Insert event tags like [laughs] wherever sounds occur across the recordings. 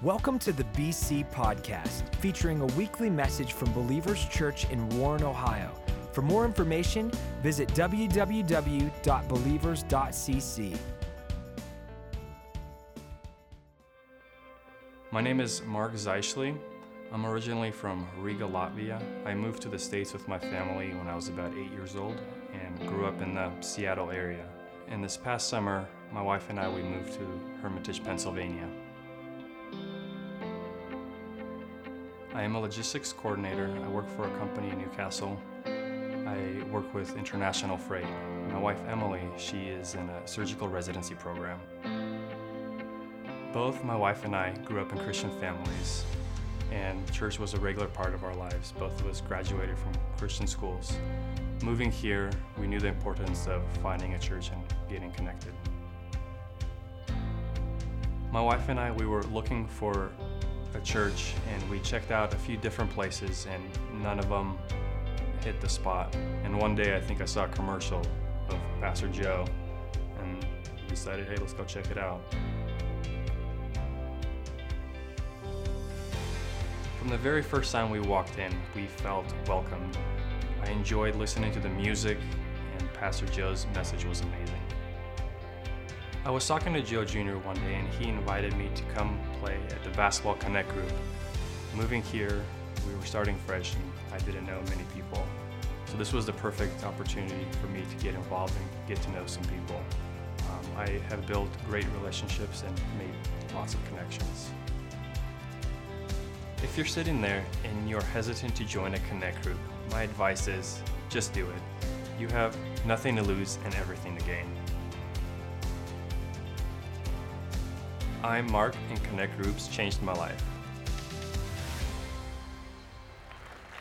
Welcome to the BC Podcast, featuring a weekly message from Believers Church in Warren, Ohio. For more information, visit www.believers.cc. My name is Mark Zeischli. I'm originally from Riga, Latvia. I moved to the States with my family when I was about eight years old and grew up in the Seattle area. And this past summer, my wife and I, we moved to Hermitage, Pennsylvania. I am a logistics coordinator. I work for a company in New Castle. I work with international freight. My wife Emily, she is in a surgical residency program. Both my wife and I grew up in Christian families, and church was a regular part of our lives. Both of us graduated from Christian schools. Moving here, we knew the importance of finding a church and getting connected. My wife and I, we were looking for a church and we checked out a few different places and none of them hit the spot. And one day I think I saw a commercial of Pastor Joe and decided, hey, let's go check it out. From the very first time we walked in, we felt welcomed. I enjoyed listening to the music, and Pastor Joe's message was amazing. I was talking to Joe Jr. one day, and he invited me to come play at the Basketball Connect group. Moving here, we were starting fresh, and I didn't know many people. So this was the perfect opportunity for me to get involved and get to know some people. Um, I have built great relationships and made lots of connections. If you're sitting there and you're hesitant to join a Connect group, my advice is just do it. You have nothing to lose and everything to gain. I'm Mark, and Connect groups changed my life.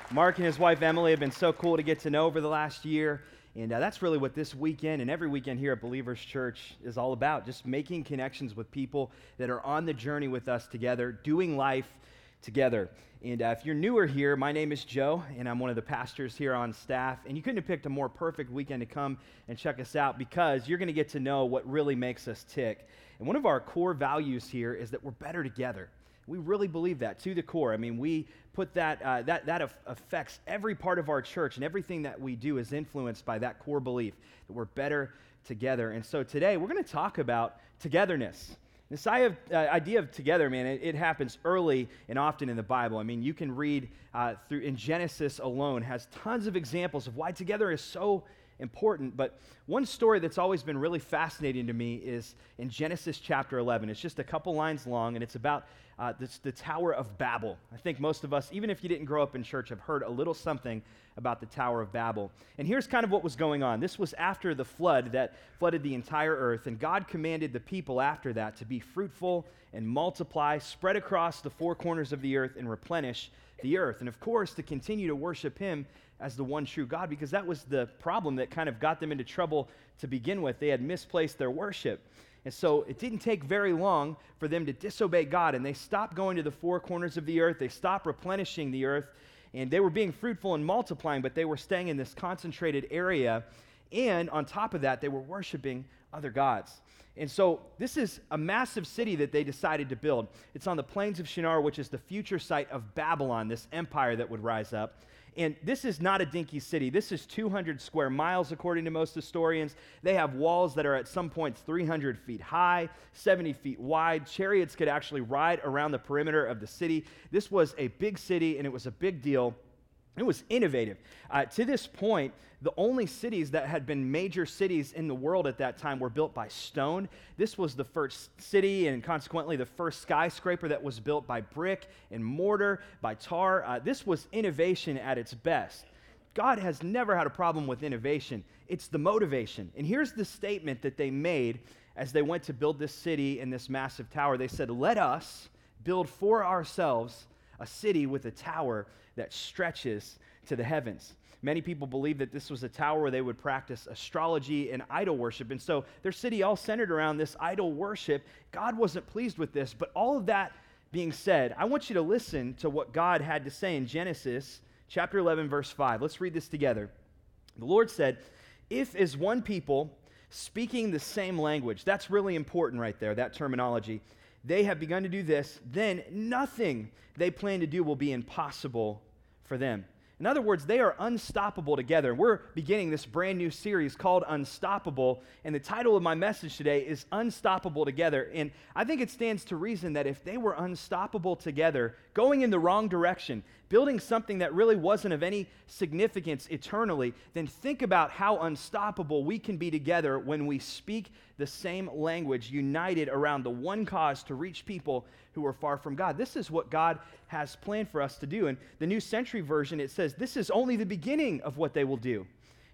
Mark and his wife Emily have been so cool to get to know over the last year. And uh, that's really what this weekend and every weekend here at Believers Church is all about just making connections with people that are on the journey with us together, doing life together. And uh, if you're newer here, my name is Joe, and I'm one of the pastors here on staff. And you couldn't have picked a more perfect weekend to come and check us out because you're going to get to know what really makes us tick. And one of our core values here is that we're better together. We really believe that to the core. I mean, we put that, uh, that, that affects every part of our church, and everything that we do is influenced by that core belief that we're better together. And so today, we're going to talk about togetherness. This uh, idea of together, man, it, it, happens early and often in the Bible. I mean, you can read uh, through in Genesis alone has tons of examples of why together is so important. But one story that's always been really fascinating to me is in Genesis chapter 11. It's just a couple lines long, and it's about uh, this, the Tower of Babel. I think most of us, even if you didn't grow up in church, have heard a little something about the Tower of Babel. And here's kind of what was going on. This was after the flood that flooded the entire earth, and God commanded the people after that to be fruitful and multiply, spread across the four corners of the earth, and replenish the earth. And of course, to continue to worship Him as the one true God, because that was the problem that kind of got them into trouble to begin with. They had misplaced their worship. And so it didn't take very long for them to disobey God, and they stopped going to the four corners of the earth. They stopped replenishing the earth, and they were being fruitful and multiplying, but they were staying in this concentrated area. And on top of that, they were worshiping other gods. And so this is a massive city that they decided to build. It's on the plains of Shinar, which is the future site of Babylon, this empire that would rise up. And this is not a dinky city. This is 200 square miles, according to most historians. They have walls that are at some points 300 feet high, 70 feet wide. Chariots could actually ride around the perimeter of the city. This was a big city, and it was a big deal. It was innovative. Uh, to this point, the only cities that had been major cities in the world at that time were built by stone. This was the first city, and consequently, the first skyscraper that was built by brick and mortar, by tar. Uh, this was innovation at its best. God has never had a problem with innovation, it's the motivation. And here's the statement that they made as they went to build this city and this massive tower. They said, Let us build for ourselves a city with a tower that stretches to the heavens. Many people believe that this was a tower where they would practice astrology and idol worship. And so their city all centered around this idol worship. God wasn't pleased with this. But all of that being said, I want you to listen to what God had to say in Genesis chapter 11, verse 5. Let's read this together. The Lord said, If as one people speaking the same language, that's really important right there, that terminology they have begun to do this, then nothing they plan to do will be impossible for them. In other words, they are unstoppable together. We're beginning this brand new series called Unstoppable, and the title of my message today is Unstoppable Together. And I think it stands to reason that if they were unstoppable together, going in the wrong direction, building something that really wasn't of any significance eternally, then think about how unstoppable we can be together when we speak the same language, united around the one cause to reach people who are far from God. This is what God has planned for us to do. And the New Century Version, it says, this is only the beginning of what they will do.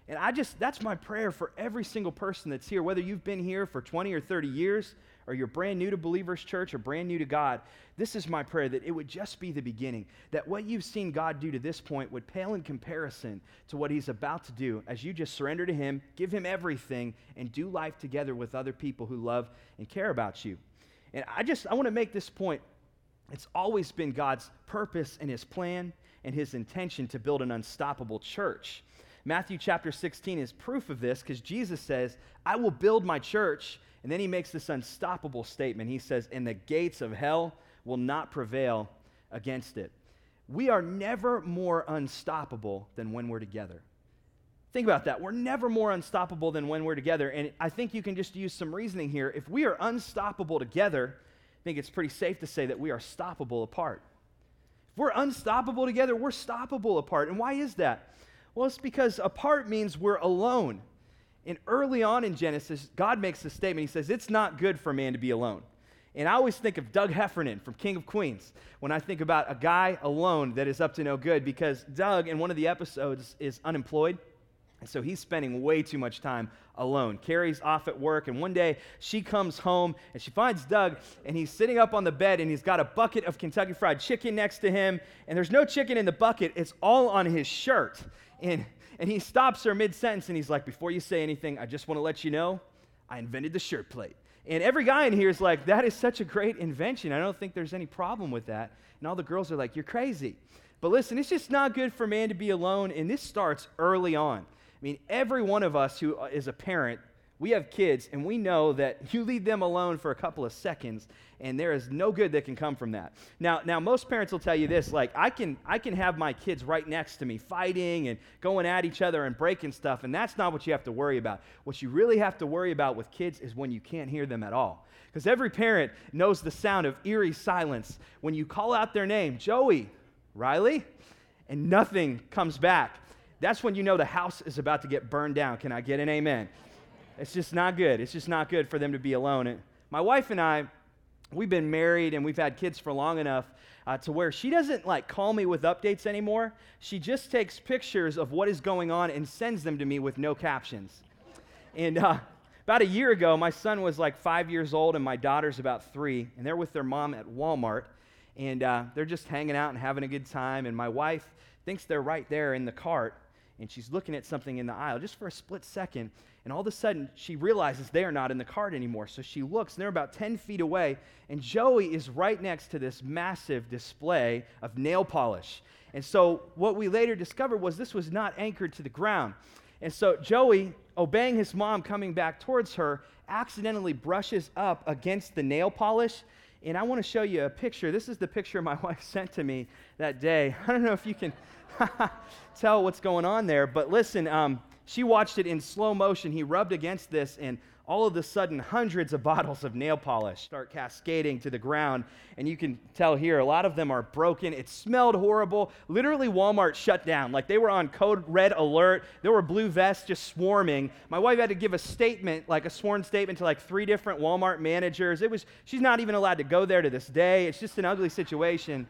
And I just, that's my prayer for every single person that's here, whether you've been here for 20 or 30 years, or you're brand new to Believers Church or brand new to God. This is my prayer that it would just be the beginning, that what you've seen God do to this point would pale in comparison to what He's about to do as you just surrender to Him, give Him everything, and do life together with other people who love and care about you. And I just, I want to make this point. It's always been God's purpose and his plan and his intention to build an unstoppable church. Matthew chapter 16 is proof of this because Jesus says, I will build my church. And then he makes this unstoppable statement. He says, And the gates of hell will not prevail against it. We are never more unstoppable than when we're together. Think about that. We're never more unstoppable than when we're together. And I think you can just use some reasoning here. If we are unstoppable together, I think it's pretty safe to say that we are stoppable apart. If we're unstoppable together, we're stoppable apart. And why is that? Well, it's because apart means we're alone. And early on in Genesis, God makes this statement. He says, It's not good for a man to be alone. And I always think of Doug Heffernan from King of Queens when I think about a guy alone that is up to no good because Doug, in one of the episodes, is unemployed. And so he's spending way too much time alone. Carrie's off at work, and one day she comes home and she finds Doug, and he's sitting up on the bed, and he's got a bucket of Kentucky Fried Chicken next to him, and there's no chicken in the bucket, it's all on his shirt. And, and he stops her mid sentence, and he's like, Before you say anything, I just want to let you know I invented the shirt plate. And every guy in here is like, That is such a great invention. I don't think there's any problem with that. And all the girls are like, You're crazy. But listen, it's just not good for man to be alone, and this starts early on. I mean, every one of us who uh, a parent, we have kids, and we know that you leave them alone for a couple of seconds, and there is no good that can come from that. Now, now most parents will tell you this: like, I can, I can have my kids right next to me, fighting and going at each other and breaking stuff, and that's not what you have to worry about. What you really have to worry about with kids is when you can't hear them at all. Because every parent knows the sound of eerie silence when you call out their name, Joey, Riley, and nothing comes back that's when you know the house is about to get burned down. Can I get an amen? It's just not good. It's just not good for them to be alone. And my wife and I, we've been married and we've had kids for long enough uh, to where she doesn't like call me with updates anymore. She just takes pictures of what is going on and sends them to me with no captions. And uh, about a year ago, my son was like five years old and my daughter's about three, and they're with their mom at Walmart. And uh, they're just hanging out and having a good time. And my wife thinks they're right there in the cart and she's looking at something in the aisle just for a split second. And all of a sudden, she realizes they are not in the cart anymore. So she looks, and they're about 10 feet away. And Joey is right next to this massive display of nail polish. And so, what we later discovered was this was not anchored to the ground. And so, Joey, obeying his mom coming back towards her, accidentally brushes up against the nail polish. And I want to show you a picture. This is the picture my [laughs] wife sent to me that day. I don't know if you can [laughs] tell what's going on there. But listen, um, she watched it in slow motion. He rubbed against this, and all of a sudden, hundreds of [laughs] bottles of nail polish start cascading to the ground. And you can tell here, a lot of them are broken. It smelled horrible. Literally, Walmart shut down. Like they were on code red alert. There were blue vests just swarming. My wife had to give a statement, like a sworn statement, to like three different Walmart managers. It was, she's not even allowed to go there to this day. It's just an ugly situation.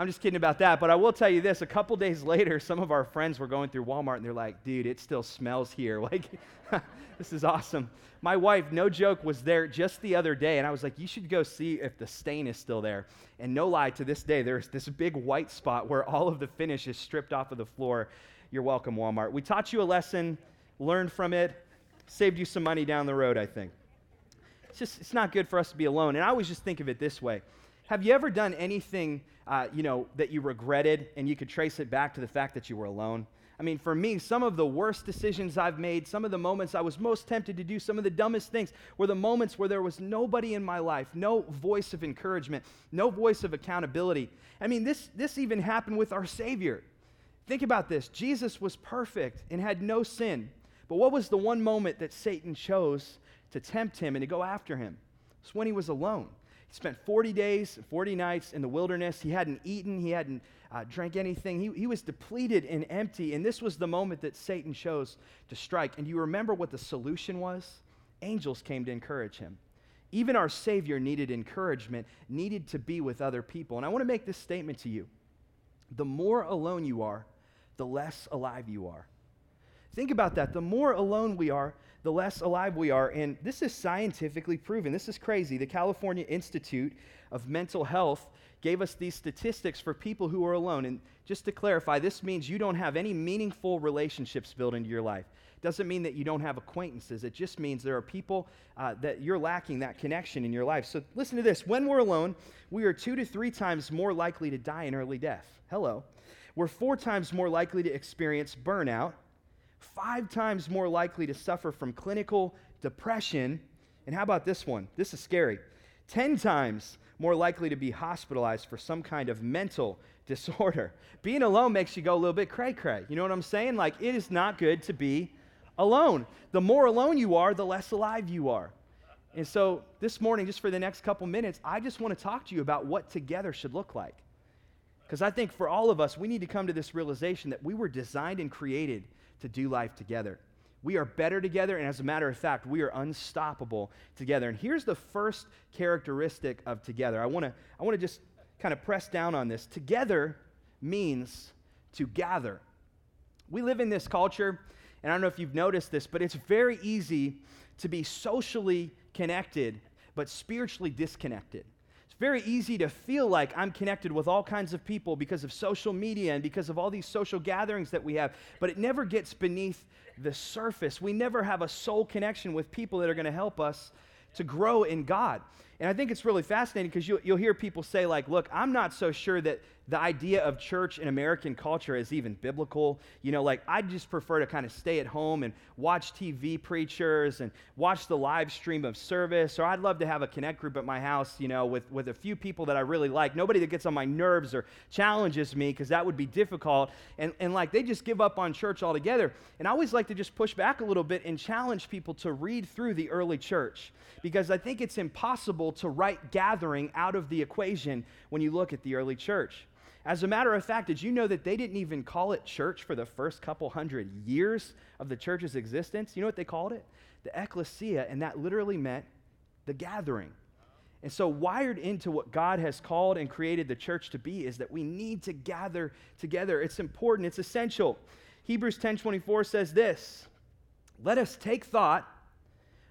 I'm just kidding about that, but I will tell you this. A couple days [laughs] later, some of our friends were going through Walmart and they're like, dude, it still smells here. [laughs] Like, [laughs] this is awesome. My wife, no joke, was there just the other day, and I was like, you should go see if the stain is still there. And no lie, to this day, there's this big white spot where all of the finish is stripped off of the floor. You're welcome, Walmart. We taught you a lesson, learned from it, saved you some money down the road, I think. It's just, it's not good for us to be alone. And I always just think of it this way Have you ever done anything? Uh, you know, that you regretted and you could trace it back to the fact that you were alone. I mean, for me, some of the worst decisions I've made, some of the moments I was most tempted to do, some of the dumbest things were the moments where there was nobody in my life, no voice of encouragement, no voice of accountability. I mean, this, this even happened with our Savior. Think about this Jesus was perfect and had no sin. But what was the one moment that Satan chose to tempt him and to go after him? It's when he was alone. Spent 40 days, 40 nights in the wilderness. He hadn't eaten, he hadn't uh, drank anything. He, he was depleted and empty. And this was the moment that Satan chose to strike. And you remember what the solution was? Angels came to encourage him. Even our Savior needed encouragement, needed to be with other people. And I want to make this statement to you the more alone you are, the less alive you are. Think about that. The more alone we are, the less alive we are. And this is scientifically proven. This is crazy. The California Institute of Mental Health gave us these statistics for people who are alone. And just to clarify, this means you don't have any meaningful relationships built into your life. Doesn't mean that you don't have acquaintances. It just means there are people uh, that you're lacking that connection in your life. So listen to this. When we're alone, we are two to three times more likely to die an early death. Hello. We're four times more likely to experience burnout five times more likely to suffer from clinical depression. And how about this one? This is scary. 10 times more likely to be hospitalized for some kind of mental [laughs] disorder. Being alone makes you go a little bit cray cray. You know what I'm saying? Like, it is not good to be alone. The more alone you are, the less alive you are. And so, this morning, just for the next couple minutes, I just want to talk to you about what together should look like. Because I think for all of us, we need to come to this realization that we were designed and created to do life together. We are better together, and as a matter of fact, we are unstoppable together. And here's the first characteristic of together. I want to I want to just kind of press down on this. Together means to gather. We live in this culture, and I don't know if you've noticed this, but it's very easy to be socially connected but spiritually disconnected very easy to feel like I'm connected with all kinds of people because of social media and because of all these social gatherings that we have, but it never gets beneath the surface. We never have a soul connection with people that are going to help us to grow in God. And I think it's really fascinating because you'll, you'll hear people say, like, look, I'm not so sure that the idea of church in American culture is even biblical. You know, like I just prefer to kind of stay at home and watch TV preachers and watch the live stream of service. Or I'd love to have a connect group at my house, you know, with, with a few people that I really like. Nobody that gets on my nerves or challenges me because that would be difficult. And, and like they just give up on church altogether. And I always like to just push back a little bit and challenge people to read through the early church because I think it's impossible to write gathering out of the equation when you look at the early church. As a matter of fact, did you know that they didn't even call it church for the first couple hundred years of the church's existence? You know what they called it? The ecclesia, and that literally meant the gathering. And so, wired into what God has called and created the church to be is that we need to gather together. It's important, it's essential. Hebrews 10:24 says this: "Let us take thought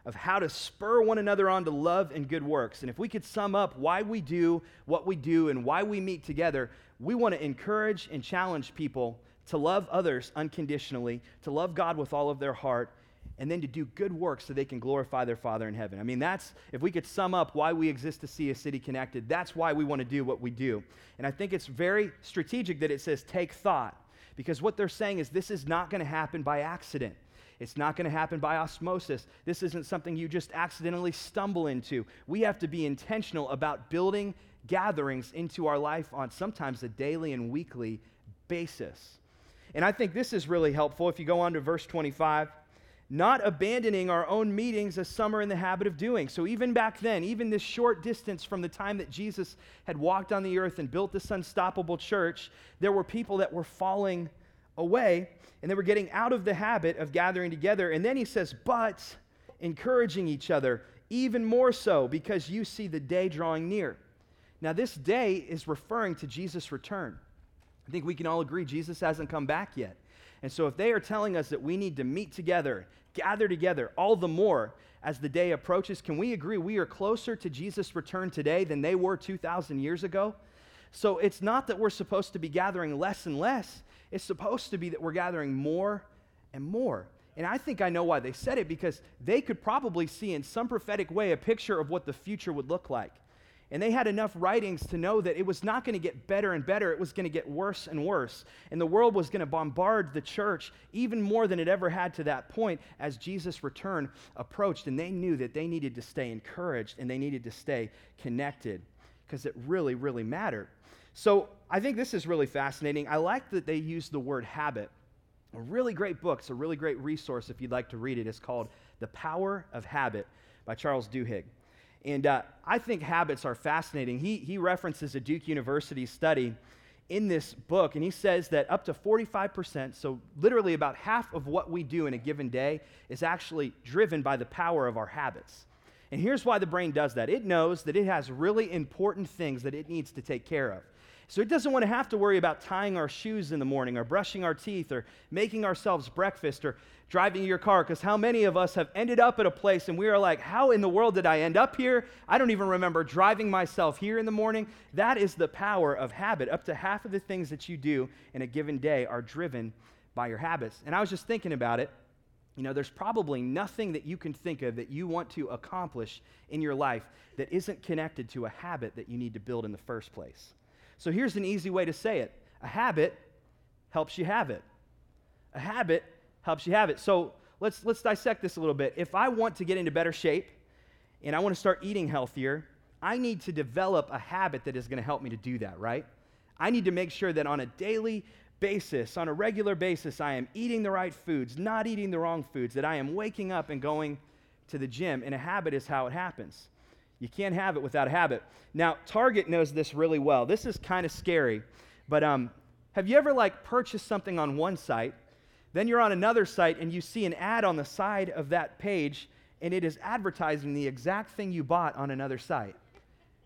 of how to spur one another on to love and good works. And if we could sum up why we do what we do and why we meet together, we want to encourage and challenge people to love others unconditionally, to love God with all of their heart, and then to do good works so they can glorify their Father in heaven. I mean, that's, if we could sum up why we exist to see a city connected, that's why we want to do what we do. And I think it's very strategic that it says take thought, because what they're saying is this is not going to happen by accident. It's not going to happen by osmosis. This isn't something you just accidentally stumble into. We have to be intentional about building gatherings into our life on sometimes a daily and weekly basis. And I think this is really helpful if you go on to verse 25 not abandoning our own meetings as some are in the habit of doing. So, even back then, even this short distance from the time that Jesus had walked on the earth and built this unstoppable church, there were people that were falling away and they were getting out of the habit of gathering together. And then he says, but encouraging each other, even more so because you see the day drawing near. Now, this day is referring to Jesus' return. I think we can all agree Jesus hasn't come back yet. And so, if they are telling us that we need to meet together, gather together, all the more as the day approaches, can we agree we are closer to Jesus' return today than they were 2,000 years ago? So, it's not that we're supposed to be gathering less and less, it's supposed to be that we're gathering more and more. And I think I know why they said it because they could probably see in some prophetic way a picture of what the future would look like. And they had enough writings to know that it was not going to get better and better. It was going to get worse and worse. And the world was going to bombard the church even more than it ever had to that point as Jesus' return approached. And they knew that they needed to stay encouraged and they needed to stay connected because it really, really mattered. So I think this is really fascinating. I like that they use the word habit. A really great book, it's a really great resource if you'd like to read it. It's called The Power of Habit by Charles Duhigg. And uh, I think habits are fascinating. He, he references a Duke University study in this book, and he says that up to 45%, so literally about half of what we do in a given day, is actually driven by the power of our habits. And here's why the brain does that it knows that it has really important things that it needs to take care of. So it doesn't want to have to worry about tying our shoes in the morning or brushing our teeth or making ourselves breakfast or driving your car. Because how many of us have ended up at a place and we are like, how in the world did I end up here? I don't even remember driving myself here in the morning. That is the power of habit. Up to half of the things that you do in a given day are driven by your habits. And I was just thinking about it. You know, there's probably nothing that you can think of that you want to accomplish in your life that isn't connected to a habit that you need to build in the first place. So here's an easy way to say it a habit helps you have it. A habit helps you have it. So let's, let's dissect this a little bit. If I want to get into better shape and I want to start eating healthier, I need to develop a habit that is going to help me to do that, right? I need to make sure that on a daily basis, on a regular basis, I am eating the right foods, not eating the wrong foods, that I am waking up and going to the gym. And a habit is how it happens. You can't have it without a habit. Now, Target knows this really well. This is kind of scary, but um, have you ever like purchased something on one site, then you're on another site and you see an ad on the side of that page, and it is advertising the exact thing you bought on another site?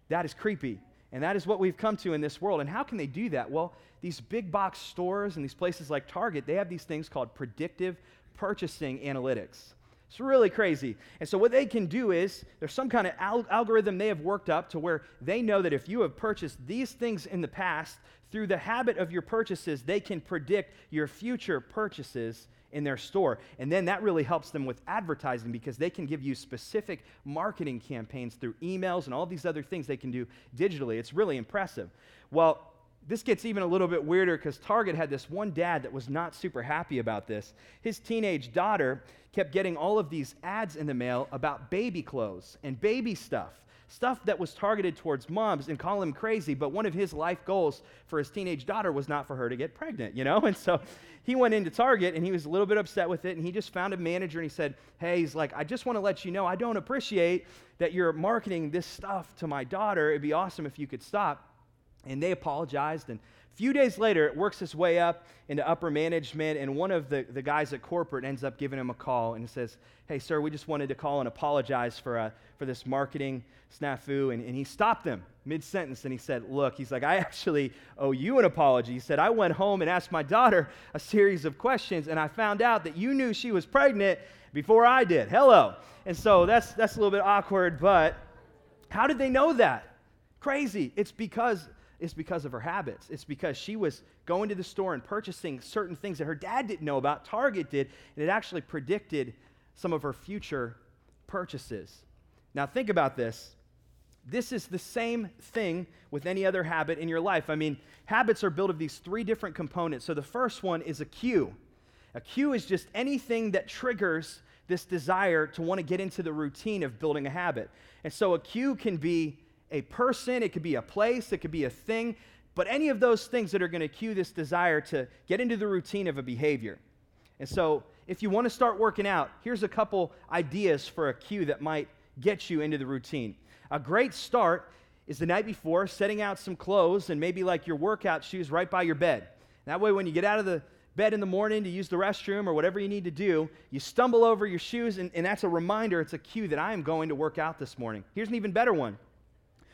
That is creepy. And that is what we've come to in this world. And how can they do that? Well, these big box stores and these places like Target, they have these things called predictive purchasing analytics. It's really crazy. And so, what they can do is there's some kind of al- algorithm they have worked up to where they know that if you have purchased these things in the past, through the habit of your purchases, they can predict your future purchases in their store. And then that really helps them with advertising because they can give you specific marketing campaigns through emails and all these other things they can do digitally. It's really impressive. Well, this gets even a little bit weirder because Target had this one dad that was not super happy about this. His teenage daughter kept getting all of these ads in the mail about baby clothes and baby stuff, stuff that was targeted towards moms and call him crazy. But one of his life goals for his teenage daughter was not for her to get pregnant, you know? [laughs] And so he went into Target and he was a little bit upset with it. And he just found a manager and he said, Hey, he's like, I just want to let you know I don't appreciate that you're marketing this stuff to my daughter. It'd be awesome if you could stop. And they apologized. And a few days later, it works its way up into upper management. And one of the, the guys at corporate ends up giving him a call and says, Hey, sir, we just wanted to call and apologize for, uh, for this marketing snafu. And, and he stopped them mid sentence and he said, Look, he's like, I actually owe you an apology. He said, I went home and asked my daughter a series of questions, and I found out that you knew she was pregnant before I did. Hello. And so that's, that's a little bit awkward, but how did they know that? Crazy. It's because is because of her habits. It's because she was going to the store and purchasing certain things that her dad didn't know about, Target did, and it actually predicted some of her future purchases. Now, think about this. This is the same thing with any other habit in your life. I mean, habits are built of these three different components. So, the first one is a cue. A cue is just anything that triggers this desire to want to get into the routine of building a habit. And so, a cue can be a person, it could be a place, it could be a thing, but any of those things that are going to cue this desire to get into the routine of a behavior. And so, if you want to start working out, here's a couple ideas for a cue that might get you into the routine. A great start is the night before setting out some clothes and maybe like your workout shoes right by your bed. That way, when you get out of the bed in the morning to use the restroom or whatever you need to do, you stumble over your shoes, and, and that's a reminder, it's a cue that I am going to work out this morning. Here's an even better one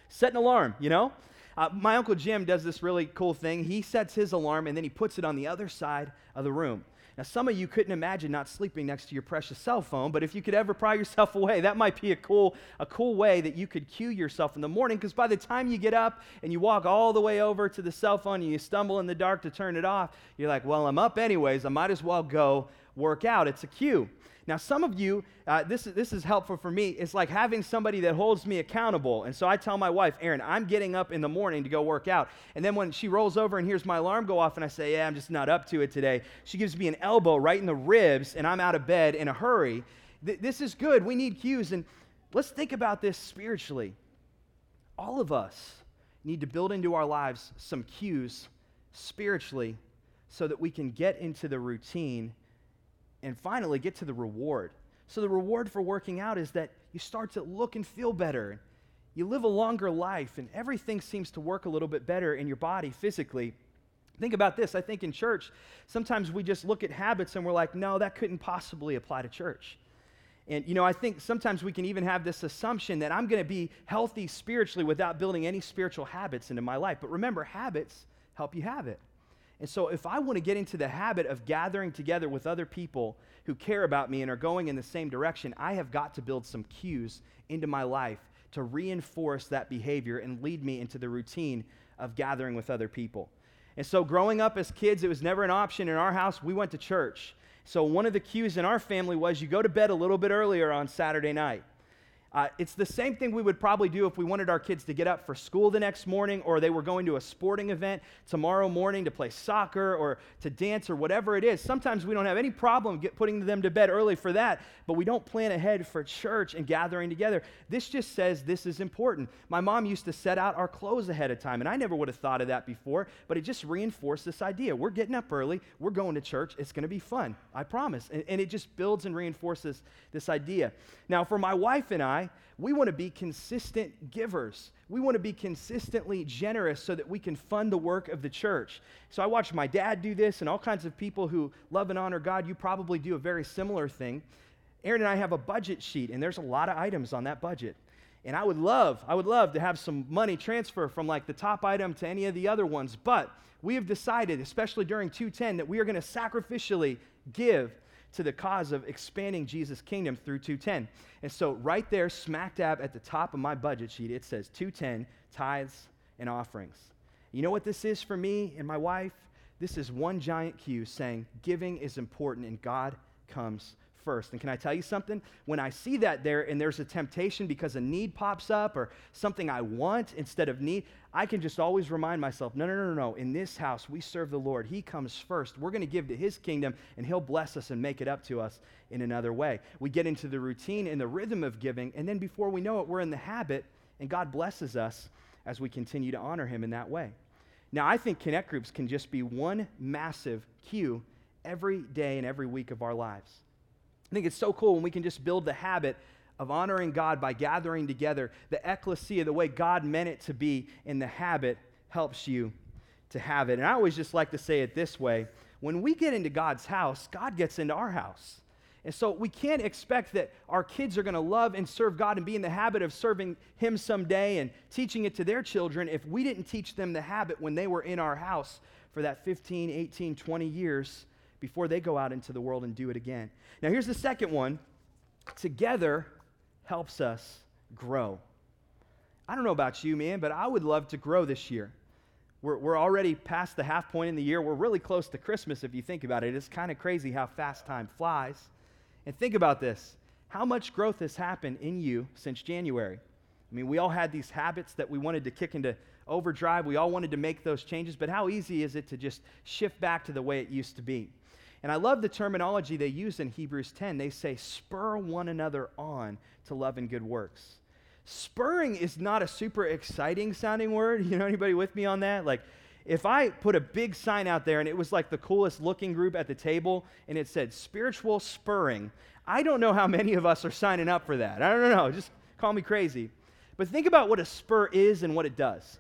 set an alarm, you know? Uh, my Uncle Jim does this really cool thing. He sets his alarm and then he puts it on the other side of the room. Now, some of you couldn't imagine not sleeping next to your precious cell phone, but if you could ever pry yourself [laughs] away, that might be a cool, a cool way that you could cue yourself in the morning because by the time you get up and you walk all the way over to the cell phone and you stumble in the dark to turn it off, you're like, well, I'm up anyways. I might as well go work out. It's a cue. Now, some of you, uh, this, this is helpful for me. It's like having somebody that holds me accountable. And so I tell my wife, Erin, I'm getting up in the morning to go work out. And then when she rolls over and hears my alarm go off and I say, Yeah, I'm just not up to it today, she gives me an elbow right in the ribs and I'm out of bed in a hurry. Th- this is good. We need cues. And let's think about this spiritually. All of us need to build into our lives some cues spiritually so that we can get into the routine and finally get to the reward. So, the reward for working out is that you start to look and feel better. You live a longer life, and everything seems to work a little bit better in your body physically. Think about this. I think in church, sometimes we just look at habits and we're like, no, that couldn't possibly apply to church. And, you know, I think sometimes we can even have this assumption that I'm going to be healthy spiritually without building any spiritual habits into my life. But remember, habits help you have it. And so, if I want to get into the habit of gathering together with other people who care about me and are going in the same direction, I have got to build some cues into my life to reinforce that behavior and lead me into the routine of gathering with other people. And so, growing up as kids, it was never an option in our house. We went to church. So, one of the cues in our family was you go to bed a little bit earlier on Saturday night. Uh, it's the same thing we would probably do if we wanted our kids to get up for school the next morning or they were going to a sporting event tomorrow morning to play soccer or to dance or whatever it is. Sometimes we don't have any problem putting them to bed early for that, but we don't plan ahead for church and gathering together. This just says this is important. My mom used to set out our clothes ahead of time, and I never would have thought of that before, but it just reinforced this idea. We're getting up early, we're going to church, it's going to be fun, I promise. And, and it just builds and reinforces this idea. Now, for my wife and I, we want to be consistent givers. We want to be consistently generous so that we can fund the work of the church. So I watched my dad do this, and all kinds of people who love and honor God, you probably do a very similar thing. Erin and I have a budget sheet, and there's a lot of items on that budget. And I would love, I would love to have some money transfer from like the top item to any of the other ones. But we have decided, especially during 210, that we are going to sacrificially give to the cause of expanding Jesus' kingdom through 210. And so, right there, smack dab at the top of my budget sheet, it says 210 tithes and offerings. You know what this is for me and my wife? This is one giant cue saying giving is important and God comes first. And can I tell you something? When I see that there and there's a temptation because a need pops up or something I want instead of need, I can just always remind myself no, no, no, no, no. In this house, we serve the Lord. He comes first. We're going to give to His kingdom and He'll bless us and make it up to us in another way. We get into the routine and the rhythm of giving, and then before we know it, we're in the habit, and God blesses us as we continue to honor Him in that way. Now, I think connect groups can just be one massive cue every day and every week of our lives. I think it's so cool when we can just build the habit of honoring God by gathering together. The ecclesia, the way God meant it to be, in the habit helps you to have it. And I always just like to say it this way when we get into God's house, God gets into our house. And so we can't expect that our kids are going to love and serve God and be in the habit of serving Him someday and teaching it to their children if we didn't teach them the habit when they were in our house for that 15, 18, 20 years before they go out into the world and do it again. Now, here's the second one together helps us grow. I don't know about you, man, but I would love to grow this year. We're, we're already past the half point in the year. We're really close to Christmas if you think about it. It's kind of crazy how fast time flies. And think about this how much growth has happened in you since January? I mean, we all had these habits that we wanted to kick into overdrive. We all wanted to make those changes, but how easy is it to just shift back to the way it used to be? And I love the terminology they use in Hebrews 10. They say, spur one another on to love and good works. Spurring is not a super exciting sounding word. [laughs] You know, anybody with me on that? Like, if I put a big sign out there and it was like the coolest looking group at the table and it said spiritual spurring, I don't know how many of us are signing up for that. I don't know. Just call me crazy. But think about what a spur is and what it does.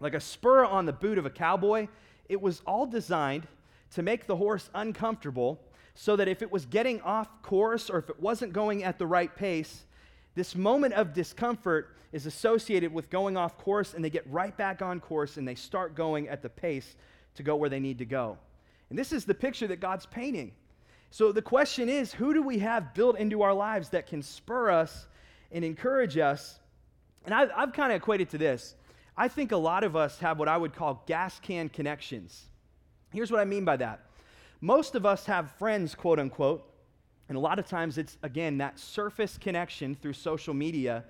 Like a spur on the boot of a cowboy, it was all designed to make the horse uncomfortable so that if it was getting off course or if it wasn't going at the right pace, this moment of discomfort is associated with going off course and they get right back on course and they start going at the pace to go where they need to go. And this is the picture that God's painting. So the question is who do we have built into our lives that can spur us and encourage us? And I've, I've kind of equated to this. I think a lot of us have what I would call gas can connections. Here's what I mean by that most of us have friends, quote unquote, And a lot of times it's, again, that surface connection through social media.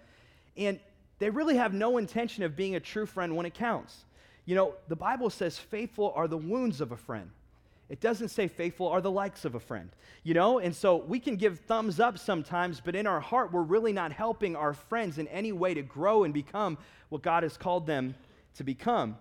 And they really have no intention of being a true friend when it counts. You know, the Bible says faithful are the wounds of a friend. It doesn't say faithful are the likes of a friend, you know? And so we can give thumbs up sometimes, but in our heart, we're really not helping our friends in any way to grow and become what God has called them to become.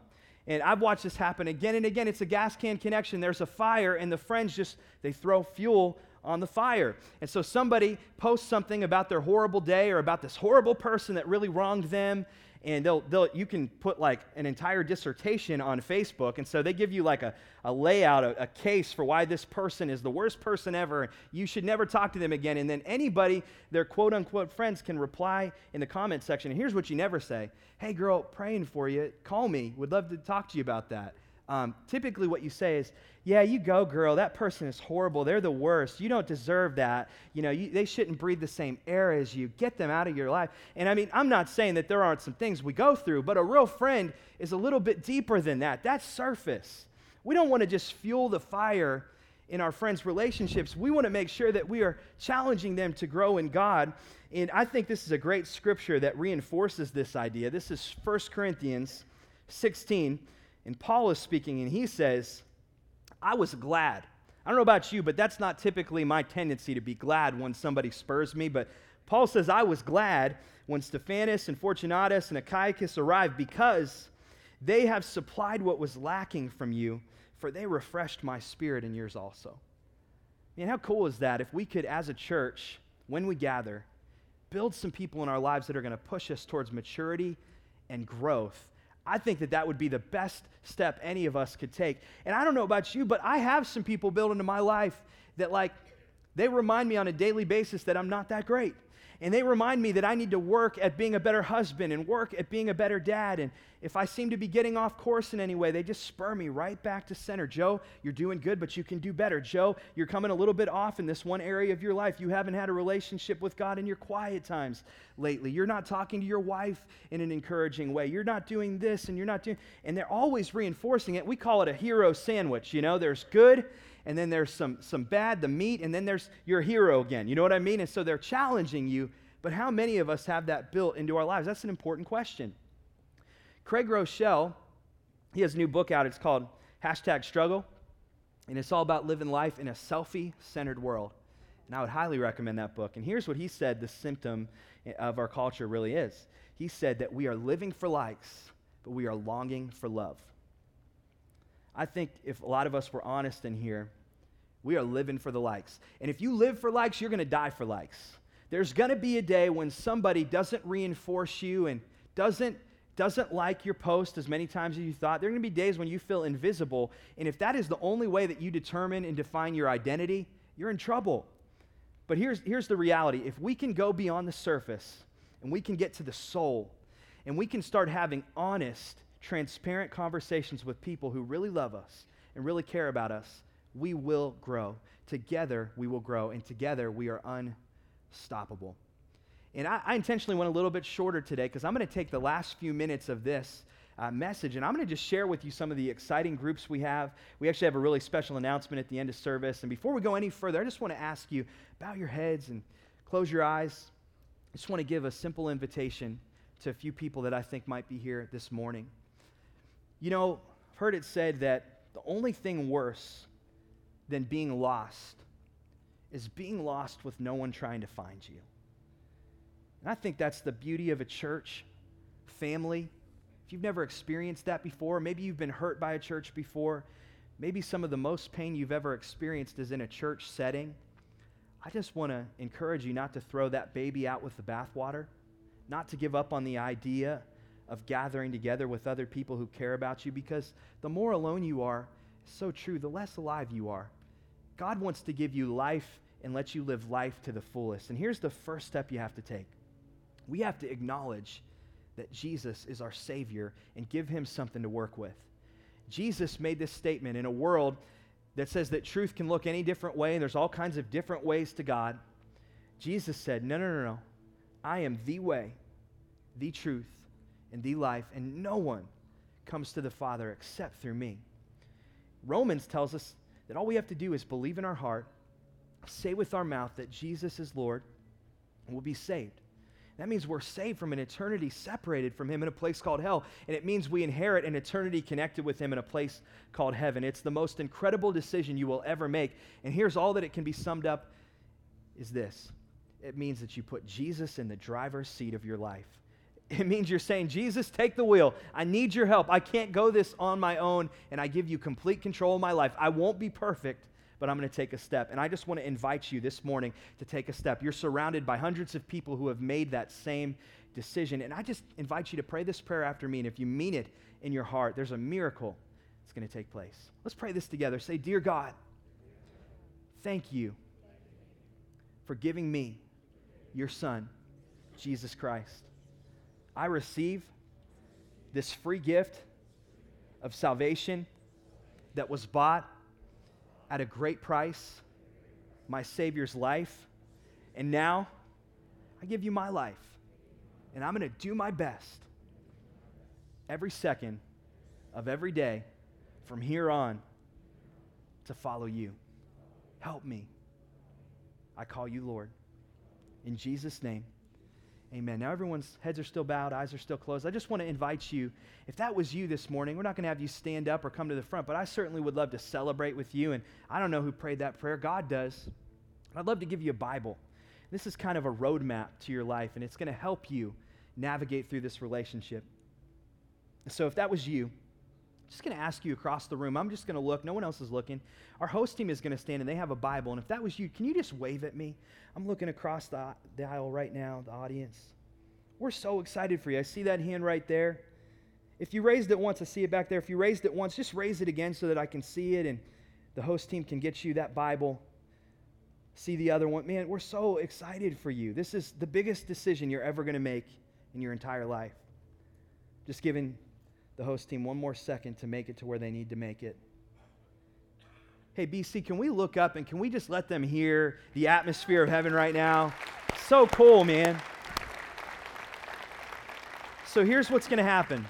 And I've watched this happen again and again. It's a gas can connection. There's a fire, and the friends just, they throw fuel on the fire. And so somebody posts something about their horrible day or about this horrible person that really wronged them, and they'll, they'll, you can put like an entire dissertation on Facebook. And so they give you like a, a layout, a, a case for why this person is the worst person ever. You should never talk to them again. And then anybody, their quote unquote friends, can reply in the comment section. And here's what you never say Hey, girl, praying for you. Call me. Would love to talk to you about that. Um, typically, what you say is, Yeah, you go, girl. That person is horrible. They're the worst. You don't deserve that. You know, you, they shouldn't breathe the same air as you. Get them out of your life. And I mean, I'm not saying that there aren't some things we go through, but a real friend is a little bit deeper than that. That's surface. We don't want to just fuel the fire in our friends' relationships. We want to make sure that we are challenging them to grow in God. And I think this is a great scripture that reinforces this idea. This is 1 Corinthians 16 and Paul is speaking, and he says, I was glad. I don't know about you, but that's not typically my tendency to be glad when somebody spurs me. But Paul says, I was glad when Stephanas and Fortunatus and Achaicus arrived because they have supplied what was lacking from you, for they refreshed my spirit and yours also. Man, how cool is that if we could, as a church, when we gather, build some people in our lives that are going to push us towards maturity and growth I think that that would be the best step any of us could take. And I don't know about you, but I have some people built into my life that, like, they remind me on a daily basis that I'm not that great. And they remind me that I need to work at being a better husband and work at being a better dad. And if I seem to be getting off course in any way, they just spur me right back to center. Joe, you're doing good, but you can do better. Joe, you're coming a little bit off in this one area of your life. You haven't had a relationship with God in your quiet times lately. You're not talking to your wife in an encouraging way. You're not doing this and you're not doing, and they're always reinforcing it. We call it a hero sandwich. You know, there's good and then there's some, some bad, the meat, and then there's your hero again. You know what I mean? And so they're challenging you, but how many of us have that built into our lives? That's an important question. Craig Groeschel, he has a new book out. It's called Hashtag Struggle, and it's all about living life in a selfie centered world. And I would highly recommend that book. And here's what he said the symptom of our culture really is he said that we are living for likes, but we are longing for love. I think if a lot of us were honest in here, we are living for the likes. And if you live for likes, you're going to die for likes. There's going to be a day when somebody doesn't reinforce you and doesn't doesn't like your post as many times as you thought. There are going to be days when you feel invisible, and if that is the only way that you determine and define your identity, you're in trouble. But here's here's the reality. If we can go beyond the surface and we can get to the soul and we can start having honest transparent conversations with people who really love us and really care about us, we will grow. Together, we will grow, and together, we are unstoppable. And I, I intentionally went a little bit shorter today because I'm going to take the last few minutes of this uh, message and I'm going to just share with you some of the exciting groups we have. We actually have a really special announcement at the end of service. And before we go any further, I just want to ask you bow your heads and close your eyes. I just want to give a simple invitation to a few people that I think might be here this morning. You know, I've heard it said that the only thing worse than being lost is being lost with no one trying to find you. And I think that's the beauty of a church family. If you've never experienced that before, maybe you've been hurt by a church before, maybe some of the most pain you've ever experienced is in a church setting. I just want to encourage you not to throw that baby out with the bathwater, not to give up on the idea of gathering together with other people who care about you because the more alone you are, so true, the less alive you are. God wants to give you life and let you live life to the fullest. And here's the first step you have to take we have to acknowledge that Jesus is our Savior and give Him something to work with. Jesus made this statement in a world that says that truth can look any different way and there's all kinds of different ways to God. Jesus said, No, no, no, no. I am the way, the truth, and the life, and no one comes to the Father except through me. Romans tells us that all we have to do is believe in our heart say with our mouth that Jesus is Lord, and we'll be saved. That means we're saved from an eternity separated from Him in a place called hell. And it means we inherit an eternity connected with Him in a place called heaven. It's the most incredible decision you will ever make. And here's all that it can be summed up is this it means that you put Jesus in the driver's seat of your life. It means you're saying, Jesus, take the wheel. I need your help. I can't go this on my own, and I give you complete control of my life. I won't be perfect, but I'm going to take a step. And I just want to invite you this morning to take a step. You're surrounded by hundreds of people who have made that same decision. And I just invite you to pray this prayer after me. And if you mean it in your heart, there's a miracle that's going to take place. Let's pray this together. Say, Dear God, thank you for giving me your Son, Jesus Christ. I receive this free gift of salvation that was bought at a great price, my Savior's life. And now I give you my life. And I'm going to do my best every second of every day from here on to follow you. Help me. I call you Lord. In Jesus' name. Amen. Now, everyone's heads are still bowed, eyes are still closed. I just want to invite you, if that was you this morning, we're not going to have you stand up or come to the front, but I certainly would love to celebrate with you. And I don't know who prayed that prayer, God does. I'd love to give you a Bible. This is kind of a roadmap to your life, and it's going to help you navigate through this relationship. So, if that was you, just going to ask you across the room. I'm just going to look. No one else is looking. Our host team is going to stand and they have a Bible. And if that was you, can you just wave at me? I'm looking across the, the aisle right now, the audience. We're so excited for you. I see that hand right there. If you raised it once, I see it back there. If you raised it once, just raise it again so that I can see it and the host team can get you that Bible. See the other one. Man, we're so excited for you. This is the biggest decision you're ever going to make in your entire life. Just giving the host team one more second to make it to where they need to make it. Hey, BC, can we look up and can we just let them hear the atmosphere of heaven right now? So cool, man. So here's what's going to happen.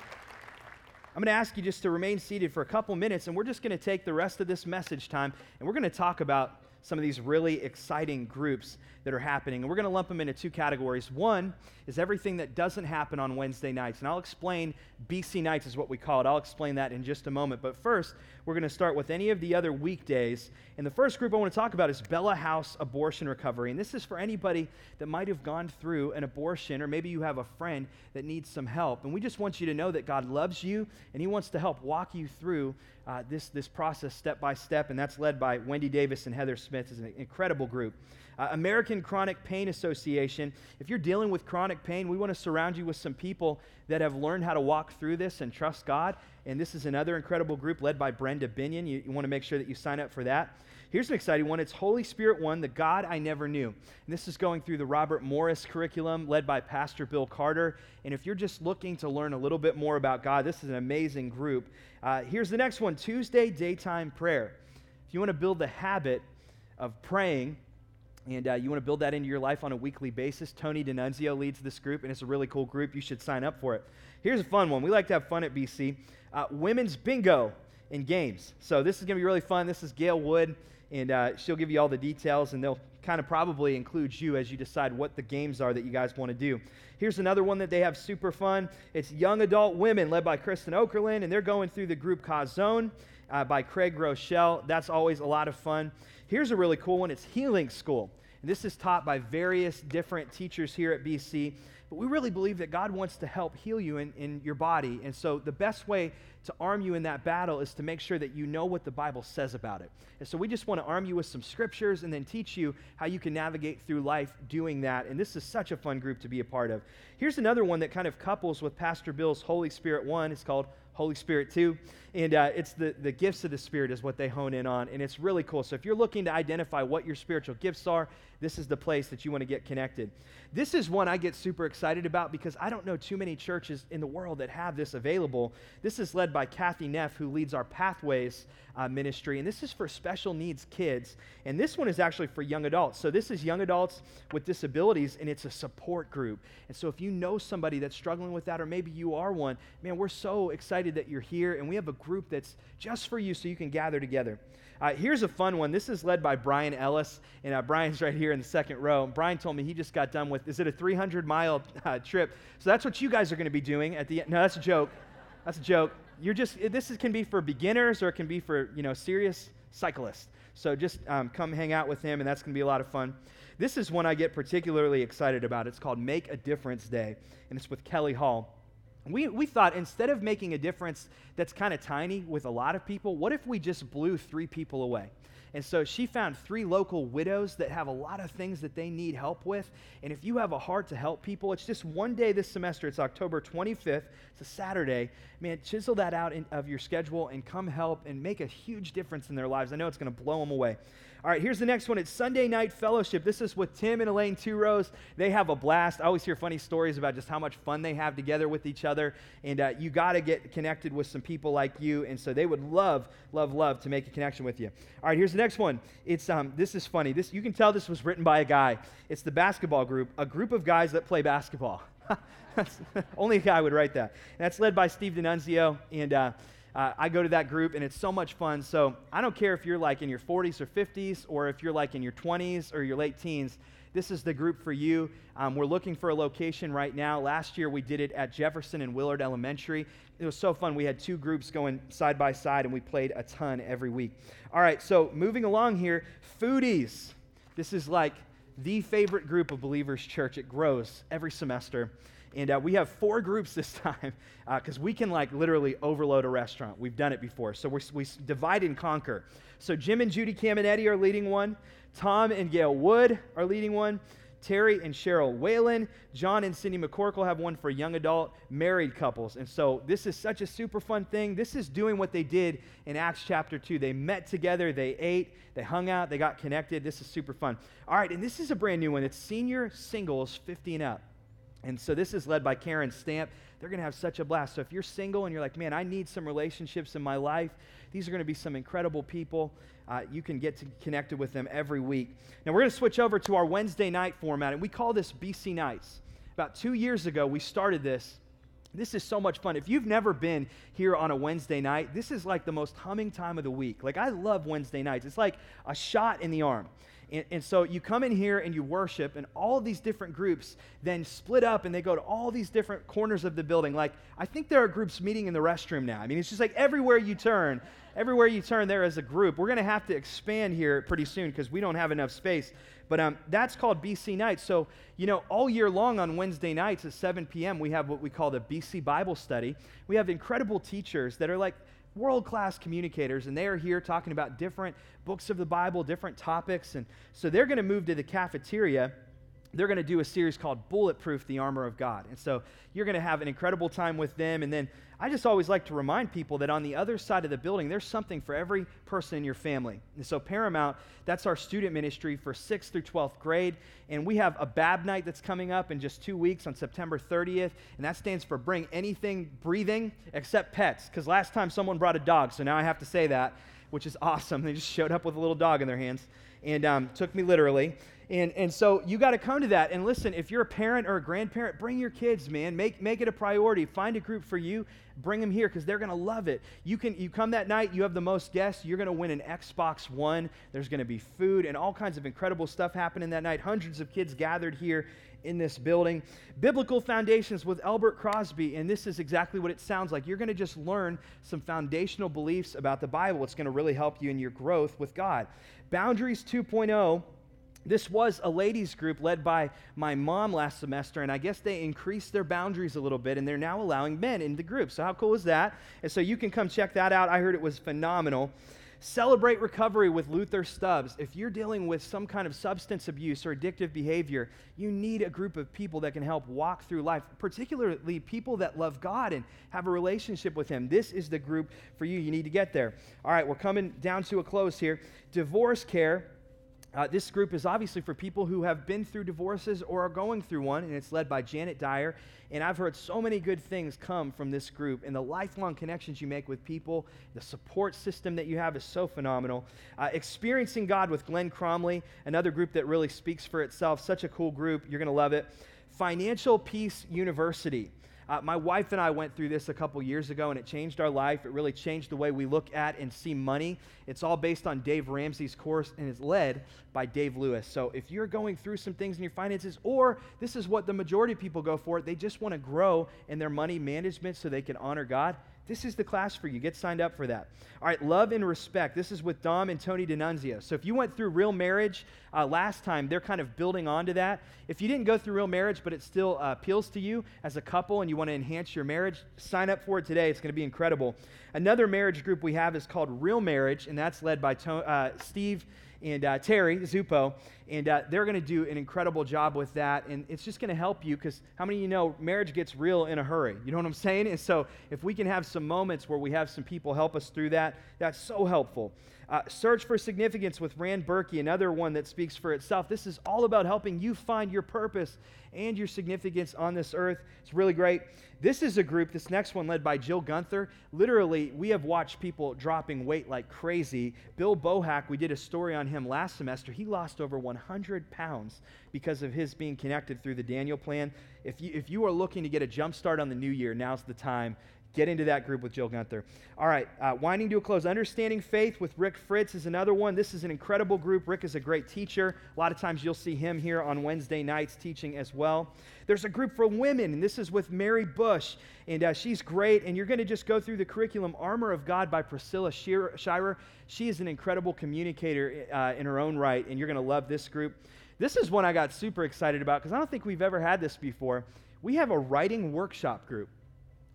I'm going to ask you just to remain seated for a couple minutes, and we're just going to take the rest of this message time and we're going to talk about some of these really exciting groups that are happening. And we're going to lump them into two categories. One is everything that doesn't happen on Wednesday nights. And I'll explain BC nights is what we call it. I'll explain that in just a moment. But first, we're going to start with any of the other weekdays. And the first group I want to talk about is Bella House Abortion Recovery. And this is for anybody that might have gone through an abortion, or maybe you have a friend that needs some help. And we just want you to know that God loves you and He wants to help walk you through uh, this, this process step by step. And that's led by Wendy Davis and Heather Smith. is an incredible group. Uh, American Chronic Pain Association. If you're dealing with chronic pain, we want to surround you with some people that have learned how to walk through this and trust God. And this is another incredible group led by Brenda Binion. You, you want to make sure that you sign up for that. Here's an exciting one. It's Holy Spirit One, the God I Never Knew. And this is going through the Robert Morris curriculum led by Pastor Bill Carter. And if you're just looking to learn a little bit more about God, this is an amazing group. Uh, here's the next one Tuesday Daytime Prayer. If you want to build the habit of praying, and uh, you want to build that into your life on a weekly basis, Tony D'Annunzio leads this group, and it's a really cool group. You should sign up for it. Here's a fun one. We like to have fun at BC. Uh, women's bingo in games. So this is going to be really fun. This is Gail Wood, and uh, she'll give you all the details, and they'll kind of probably include you as you decide what the games are that you guys want to do. Here's another one that they have super fun. It's Young Adult Women, led by Kristen Okerlund, and they're going through the group Chazown uh, by Craig Groeschel. That's always a lot of fun. Here's a really cool one it's Healing School. And this is taught by various different teachers here at BC. But we really believe that God wants to help heal you in, in your body. And so the best way to arm you in that battle is to make sure that you know what the Bible says about it. And so we just want to arm you with some scriptures and then teach you how you can navigate through life doing that. And this is such a fun group to be a part of. Here's another one that kind of couples with Pastor Bill's Holy Spirit one. It's called Holy Spirit too. And uh, it's the, the gifts of the Spirit is what they hone in on. And it's really cool. So if you're looking to identify what your spiritual gifts are, this is the place that you want to get connected. This is one I get super excited about because I don't know too many churches in the world that have this available. This is led by Kathy Neff, who leads our Pathways uh, ministry. And this is for special needs kids. And this one is actually for young adults. So this is young adults with disabilities, and it's a support group. And so if you know somebody that's struggling with that, or maybe you are one, man, we're so excited that you're here. And we have a group that's just for you so you can gather together. Uh, here's a fun one. This is led by Brian Ellis, and uh, Brian's right here in the second row. Brian told me he just got done with, is it a 300 mile uh, trip? So that's what you guys are going to be doing at the end. No, that's a joke. That's a joke. You're just, this is, can be for beginners or it can be for, you know, serious cyclists. So just um, come hang out with him, and that's going to be a lot of fun. This is one I get particularly excited about. It's called Make a Difference Day, and it's with Kelly Hall. We, we thought instead of making a difference that's kind of tiny with a lot of people, what if we just blew three people away? And so she found three local widows that have a lot of things that they need help with. And if you have a heart to help people, it's just one day this semester. It's October 25th. It's a Saturday. Man, chisel that out in, of your schedule and come help and make a huge difference in their lives. I know it's going to blow them away. All right, here's the next one. It's Sunday Night Fellowship. This is with Tim and Elaine Two Rows. They have a blast. I always hear funny stories about just how much fun they have together with each other. And uh, you got to get connected with some people like you. And so they would love, love, love to make a connection with you. All right, here's the next one. It's um, this is funny. This you can tell this was written by a guy. It's the basketball group, a group of guys that play basketball. [laughs] [laughs] Only a guy would write that. And that's led by Steve D'Annunzio. And uh, uh, I go to that group and it's so much fun. So I don't care if you're like in your 40s or 50s or if you're like in your 20s or your late teens. This is the group for you. Um, we're looking for a location right now. Last year we did it at Jefferson and Willard Elementary. It was so fun. We had two groups going side by side and we played a ton every week. All right, so moving along here, foodies. This is like the favorite group of Believers Church. It grows every semester. And uh, we have four groups this [laughs] time because uh, we can like literally overload a restaurant. We've done it before. So we divide and conquer. So Jim and Judy Caminetti are leading one. Tom and Gail Wood are leading one. Terry and Cheryl Whalen, John and Cindy McCorkle have one for young adult married couples. And so this is such a super fun thing. This is doing what they did in Acts chapter 2. They met together, they ate, they hung out, they got connected. This is super fun. All right, and this is a brand new one. It's senior singles 50 and up. And so this is led by Karen Stamp. They're going to have such a blast. So if you're single and you're like, man, I need some relationships in my life, these are going to be some incredible people. Uh, you can get to connected with them every week. Now we're going to switch over to our Wednesday night format, and we call this BC Nights. About two years ago, we started this. This is so much fun. If you've never been here on a Wednesday night, this is like the most humming time of the week. Like, I love Wednesday nights. It's like a shot in the arm. And, and, so you come in here and you worship, and all these different groups then split up and they go to all these different corners of the building. Like, I think there are groups meeting in the restroom now. I mean, it's just like everywhere you turn, everywhere you turn, there is a group. We're going to have to expand here pretty soon because we don't have enough space. But um, that's called BC Nights. So, you know, all year long on Wednesday nights at 7 p.m., we have what we call the BC Bible Study. We have incredible teachers that are like, world class communicators, and they are here talking about different books of the Bible, different topics. And so they're going to move to the cafeteria. They're going to do a series called Bulletproof the Armor of God. And so you're going to have an incredible time with them. And then I just always like to remind people that on the other side of the building, there's something for every person in your family. And so, Paramount, that's our student ministry for 6th through 12th grade. And we have a BAB night that's coming up in just two weeks on September 30th. And that stands for Bring Anything Breathing Except Pets. Because last time someone brought a dog, so now I have to say that, which is awesome. [laughs] They just showed up with a little dog in their hands and um, took me literally. And, and so you got to come to that. And listen, if you're a parent or a grandparent, bring your kids, man. Make, make it a priority. Find a group for you. Bring them here because they're going to love it. You can you come that night, you have the most guests. You're going to win an Xbox One. There's going to be food and all kinds of incredible stuff happening that night. Hundreds of kids gathered here in this building. Biblical Foundations with Albert Crosby, and this is exactly what it sounds like. You're going to just learn some foundational beliefs about the Bible. It's going to really help you in your growth with God. Boundaries 2.0 this was a ladies group led by my mom last semester, and I guess they increased their boundaries a little bit, and they're now allowing men in the group. So, how cool is that? And so, you can come check that out. I heard it was phenomenal. Celebrate recovery with Luther Stubbs. If you're dealing with some kind of substance abuse or addictive behavior, you need a group of people that can help walk through life, particularly people that love God and have a relationship with Him. This is the group for you. You need to get there. All right, we're coming down to a close here. Divorce care uh, this group is obviously for people who have been through divorces or are going through one, and it's led by Janet Dyer. And I've heard so many good things come from this group, and the lifelong connections you make with people, the support system that you have is so phenomenal. Uh, Experiencing God with Glenn Cromley, another group that really speaks for itself. Such a cool group. You're going to love it. Financial Peace University. Uh, my wife and I went through this a couple years ago, and it changed our life. It really changed the way we look at and see money. It's all based on Dave Ramsey's course and is led by Dave Lewis. So if you're going through some things in your finances, or this is what the majority of people go for, they just want to grow in their money management so they can honor God this is the class for you. Get signed up for that. All right, love and respect. This is with Dom and Tony D'Annunzio. So if you went through real marriage uh, last time, they're kind of building onto that. If you didn't go through real marriage, but it still uh, appeals to you as a couple and you want to enhance your marriage, sign up for it today. It's going to be incredible. Another marriage group we have is called Real Marriage, and that's led by to- uh, Steve and uh, Terry Zupo, and uh, they're going to do an incredible job with that. And it's just going to help you because how many of you know marriage gets real in a hurry? You know what I'm saying? And so if we can have some moments where we have some people help us through that, that's so helpful. Uh, Search for Significance with Rand Berkey, another one that speaks for itself. This is all about helping you find your purpose and your significance on this earth. It's really great. This is a group, this next one led by Jill Gunther. Literally, we have watched people dropping weight like crazy. Bill Bohack, we did a story on him last semester. He lost over 100 pounds because of his being connected through the Daniel plan. If you, if you are looking to get a jump start on the new year, now's the time Get into that group with Jill Gunther. All right, uh, winding to a close. Understanding Faith with Rick Fritz is another one. This is an incredible group. Rick is a great teacher. A lot of times you'll see him here on Wednesday nights teaching as well. There's a group for women, and this is with Mary Bush, and uh, she's great. And you're going to just go through the curriculum Armor of God by Priscilla Shirer. She is an incredible communicator uh, in her own right, and you're going to love this group. This is one I got super excited about because I don't think we've ever had this before. We have a writing workshop group.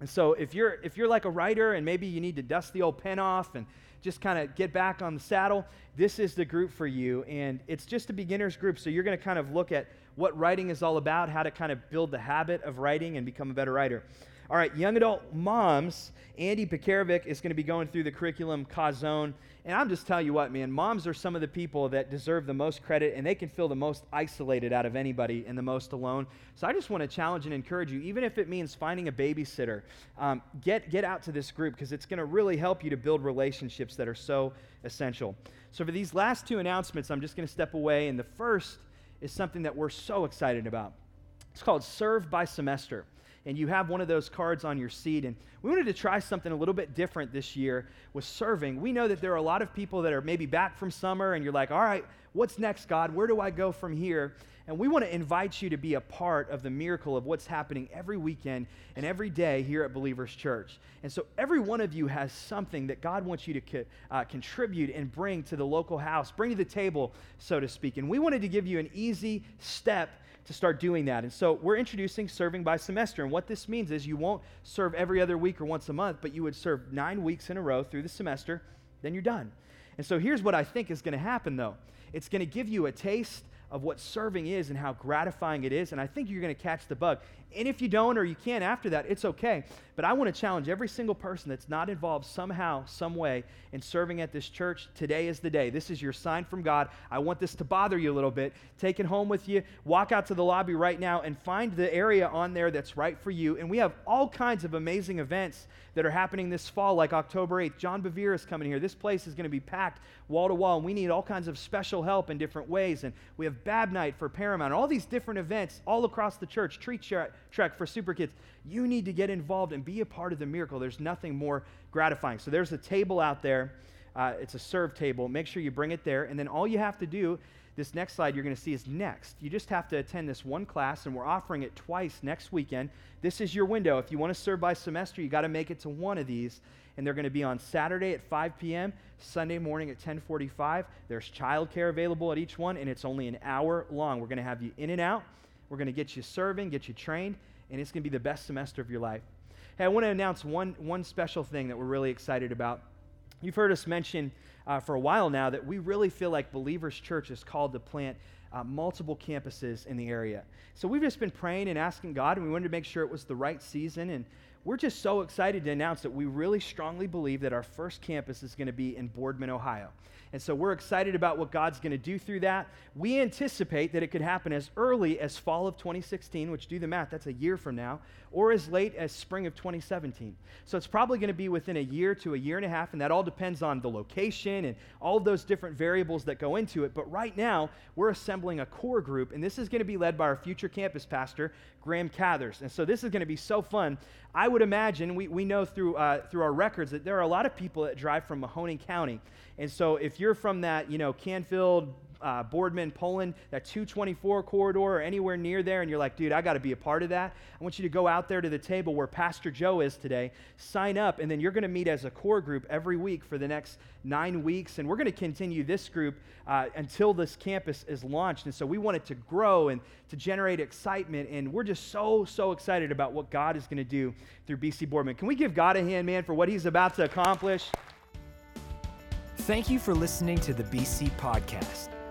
And so if you're if you're like a writer and maybe you need to dust the old pen off and just kind of get back on the saddle, this is the group for you. And it's just a beginner's group, so you're going to kind of look at what writing is all about, how to kind of build the habit of writing and become a better writer. All right, young adult moms, Andy Pekarovic is going to be going through the curriculum Chazown. And I'm just telling you what, man, moms are some of the people that deserve the most credit and they can feel the most isolated out of anybody and the most alone. So I just want to challenge and encourage you, even if it means finding a babysitter, um, get, get out to this group because it's going to really help you to build relationships that are so essential. So for these last two announcements, I'm just going to step away. And the first is something that we're so excited about. It's called Serve by Semester and you have one of those cards on your seat. And we wanted to try something a little bit different this year with serving. We know that there are a lot of people that are maybe back from summer, and you're like, all right, what's next, God? Where do I go from here? And we want to invite you to be a part of the miracle of what's happening every weekend and every day here at Believers Church. And so every one of you has something that God wants you to co- uh, contribute and bring to the local house, bring to the table, so to speak. And we wanted to give you an easy step to start doing that. And so we're introducing serving by semester. And what this means is you won't serve every other week or once a month, but you would serve nine weeks in a row through the semester, then you're done. And so here's what I think is going to happen, though it's going to give you a taste of what serving is and how gratifying it is. And I think you're going to catch the bug. And if you don't or you can't after that, it's okay. But I want to challenge every single person that's not involved somehow, some way in serving at this church. Today is the day. This is your sign from God. I want this to bother you a little bit. Take it home with you. Walk out to the lobby right now and find the area on there that's right for you. And we have all kinds of amazing events that are happening this fall, like October 8th. John Bevere is coming here. This place is going to be packed wall to wall, and we need all kinds of special help in different ways. And we have Bab Night for Paramount, all these different events all across the church. Tree Trek for Super Kids. You need to get involved and be a part of the miracle. There's nothing more gratifying. So there's a table out there. Uh, it's a serve table. Make sure you bring it there. And then all you have to do, this next slide you're going to see is next. You just have to attend this one class, and we're offering it twice next weekend. This is your window. If you want to serve by semester, you got to make it to one of these. And they're going to be on Saturday at 5 p.m., Sunday morning at 1045. There's childcare available at each one, and it's only an hour long. We're going to have you in and out. We're going to get you serving, get you trained, and it's going to be the best semester of your life. Hey, I want to announce one, one special thing that we're really excited about. You've heard us mention uh, for a while now that we really feel like Believers Church is called to plant uh, multiple campuses in the area. So we've just been praying and asking God, and we wanted to make sure it was the right season. And we're just so excited to announce that we really strongly believe that our first campus is going to be in Boardman, Ohio. And so we're excited about what God's going to do through that. We anticipate that it could happen as early as fall of 2016, which do the math, that's a year from now, or as late as spring of 2017. So it's probably going to be within a year to a year and a half, and that all depends on the location and all of those different variables that go into it. But right now, we're assembling a core group, and this is going to be led by our future campus pastor, Graham Cathers. And so this is going to be so fun. I would imagine, we, we know through, uh, through our records that there are a lot of people that drive from Mahoning County. And so if you're from that, you know, Canfield, uh, Boardman, Poland, that 224 corridor or anywhere near there, and you're like, dude, I got to be a part of that, I want you to go out there to the table where Pastor Joe is today, sign up, and then you're going to meet as a core group every week for the next nine weeks. And we're going to continue this group uh, until this campus is launched. And so we want it to grow and to generate excitement. And we're just so, so excited about what God is going to do through BC Boardman. Can we give God a hand, man, for what he's about to accomplish? Thank you for listening to the BC Podcast.